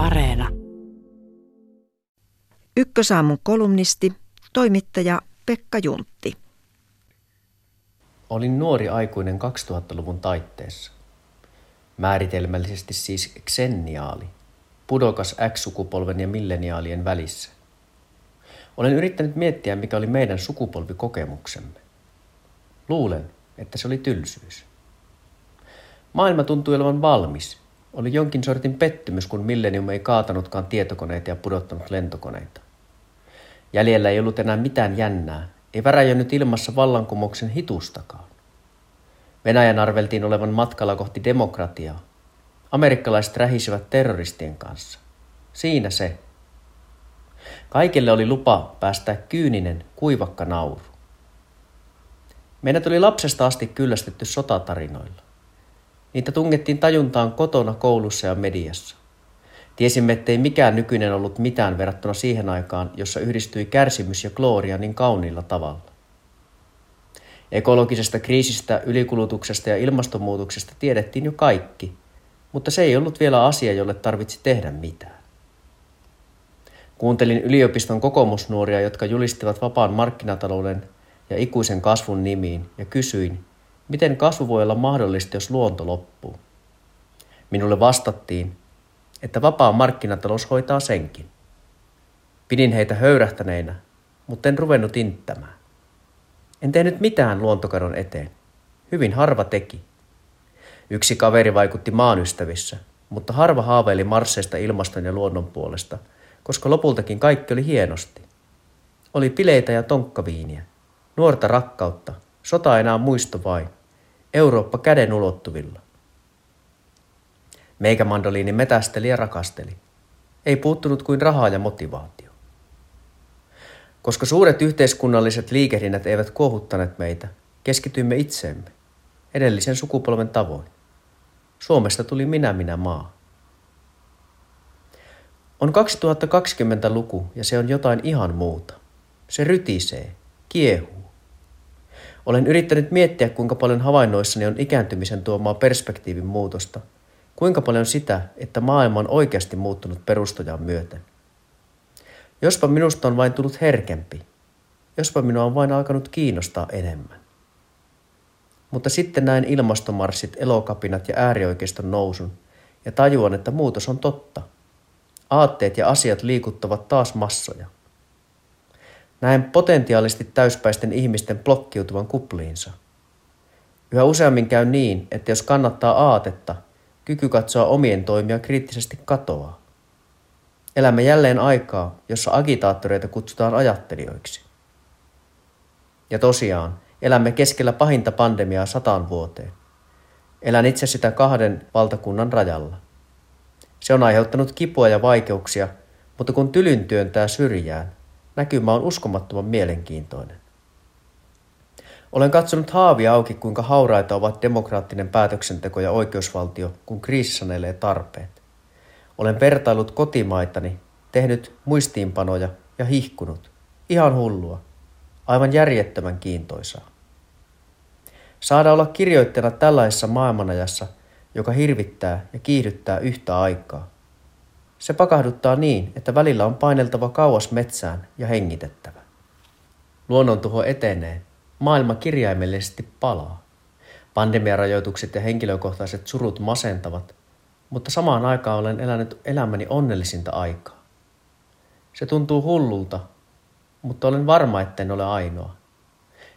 Areena. Ykkösaamun kolumnisti, toimittaja Pekka Juntti. Olin nuori aikuinen 2000-luvun taitteessa. Määritelmällisesti siis xenniaali, pudokas X-sukupolven ja milleniaalien välissä. Olen yrittänyt miettiä, mikä oli meidän sukupolvikokemuksemme. Luulen, että se oli tylsyys. Maailma tuntui olevan valmis. Oli jonkin sortin pettymys, kun Millennium ei kaatanutkaan tietokoneita ja pudottanut lentokoneita. Jäljellä ei ollut enää mitään jännää, ei väräjönnyt ilmassa vallankumouksen hitustakaan. Venäjän arveltiin olevan matkalla kohti demokratiaa. Amerikkalaiset rähisivät terroristien kanssa. Siinä se. Kaikille oli lupa päästää kyyninen, kuivakka nauru. Meidät oli lapsesta asti kyllästetty sotatarinoilla. Niitä tungettiin tajuntaan kotona, koulussa ja mediassa. Tiesimme, ettei mikään nykyinen ollut mitään verrattuna siihen aikaan, jossa yhdistyi kärsimys ja glooria niin kauniilla tavalla. Ekologisesta kriisistä, ylikulutuksesta ja ilmastonmuutoksesta tiedettiin jo kaikki, mutta se ei ollut vielä asia, jolle tarvitsi tehdä mitään. Kuuntelin yliopiston kokoomusnuoria, jotka julistivat vapaan markkinatalouden ja ikuisen kasvun nimiin, ja kysyin, miten kasvu voi olla mahdollista, jos luonto loppuu. Minulle vastattiin, että vapaa markkinatalous hoitaa senkin. Pidin heitä höyrähtäneinä, mutta en ruvennut inttämään. En tehnyt mitään luontokadon eteen. Hyvin harva teki. Yksi kaveri vaikutti maanystävissä, mutta harva haaveili marsseista ilmaston ja luonnon puolesta, koska lopultakin kaikki oli hienosti. Oli pileitä ja tonkkaviiniä, nuorta rakkautta, sota enää muisto vain, Eurooppa käden ulottuvilla. Meikä mandoliini metästeli ja rakasteli. Ei puuttunut kuin rahaa ja motivaatio. Koska suuret yhteiskunnalliset liikehdinnät eivät kuohuttaneet meitä, keskityimme itseemme, edellisen sukupolven tavoin. Suomesta tuli minä minä maa. On 2020-luku ja se on jotain ihan muuta. Se rytisee, kiehuu. Olen yrittänyt miettiä, kuinka paljon havainnoissani on ikääntymisen tuomaa perspektiivin muutosta – Kuinka paljon sitä, että maailma on oikeasti muuttunut perustojaan myöten? Jospa minusta on vain tullut herkempi. Jospa minua on vain alkanut kiinnostaa enemmän. Mutta sitten näin ilmastomarssit, elokapinat ja äärioikeiston nousun ja tajuan, että muutos on totta. Aatteet ja asiat liikuttavat taas massoja. Näen potentiaalisesti täyspäisten ihmisten blokkiutuvan kupliinsa. Yhä useammin käy niin, että jos kannattaa aatetta – kyky katsoa omien toimia kriittisesti katoaa. Elämme jälleen aikaa, jossa agitaattoreita kutsutaan ajattelijoiksi. Ja tosiaan, elämme keskellä pahinta pandemiaa sataan vuoteen. Elän itse sitä kahden valtakunnan rajalla. Se on aiheuttanut kipua ja vaikeuksia, mutta kun tylyn työntää syrjään, näkymä on uskomattoman mielenkiintoinen. Olen katsonut haavia auki, kuinka hauraita ovat demokraattinen päätöksenteko ja oikeusvaltio, kun kriisi sanelee tarpeet. Olen vertailut kotimaitani, tehnyt muistiinpanoja ja hihkunut. Ihan hullua. Aivan järjettömän kiintoisaa. Saada olla kirjoittajana tällaisessa maailmanajassa, joka hirvittää ja kiihdyttää yhtä aikaa. Se pakahduttaa niin, että välillä on paineltava kauas metsään ja hengitettävä. Luonnontuho etenee, Maailma kirjaimellisesti palaa. Pandemiarajoitukset ja henkilökohtaiset surut masentavat, mutta samaan aikaan olen elänyt elämäni onnellisinta aikaa. Se tuntuu hullulta, mutta olen varma, etten ole ainoa.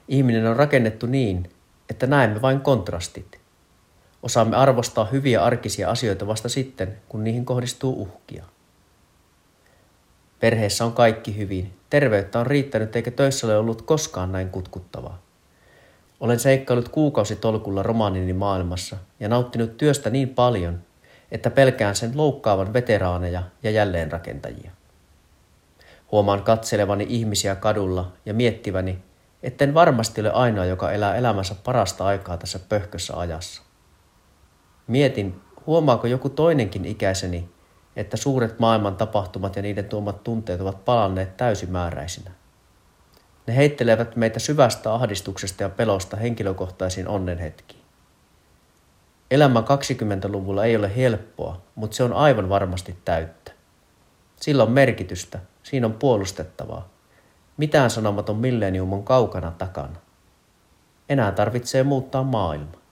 Ihminen on rakennettu niin, että näemme vain kontrastit. Osaamme arvostaa hyviä arkisia asioita vasta sitten, kun niihin kohdistuu uhkia. Perheessä on kaikki hyvin. Terveyttä on riittänyt eikä töissä ole ollut koskaan näin kutkuttavaa. Olen seikkailut kuukausitolkulla romaanini maailmassa ja nauttinut työstä niin paljon, että pelkään sen loukkaavan veteraaneja ja jälleenrakentajia. Huomaan katselevani ihmisiä kadulla ja miettiväni, etten varmasti ole ainoa, joka elää elämänsä parasta aikaa tässä pöhkössä ajassa. Mietin, huomaako joku toinenkin ikäiseni, että suuret maailman tapahtumat ja niiden tuomat tunteet ovat palanneet täysimääräisinä. Ne heittelevät meitä syvästä ahdistuksesta ja pelosta henkilökohtaisiin onnenhetkiin. Elämä 20-luvulla ei ole helppoa, mutta se on aivan varmasti täyttä. Sillä on merkitystä, siinä on puolustettavaa. Mitään sanomaton millenium on kaukana takana. Enää tarvitsee muuttaa maailma.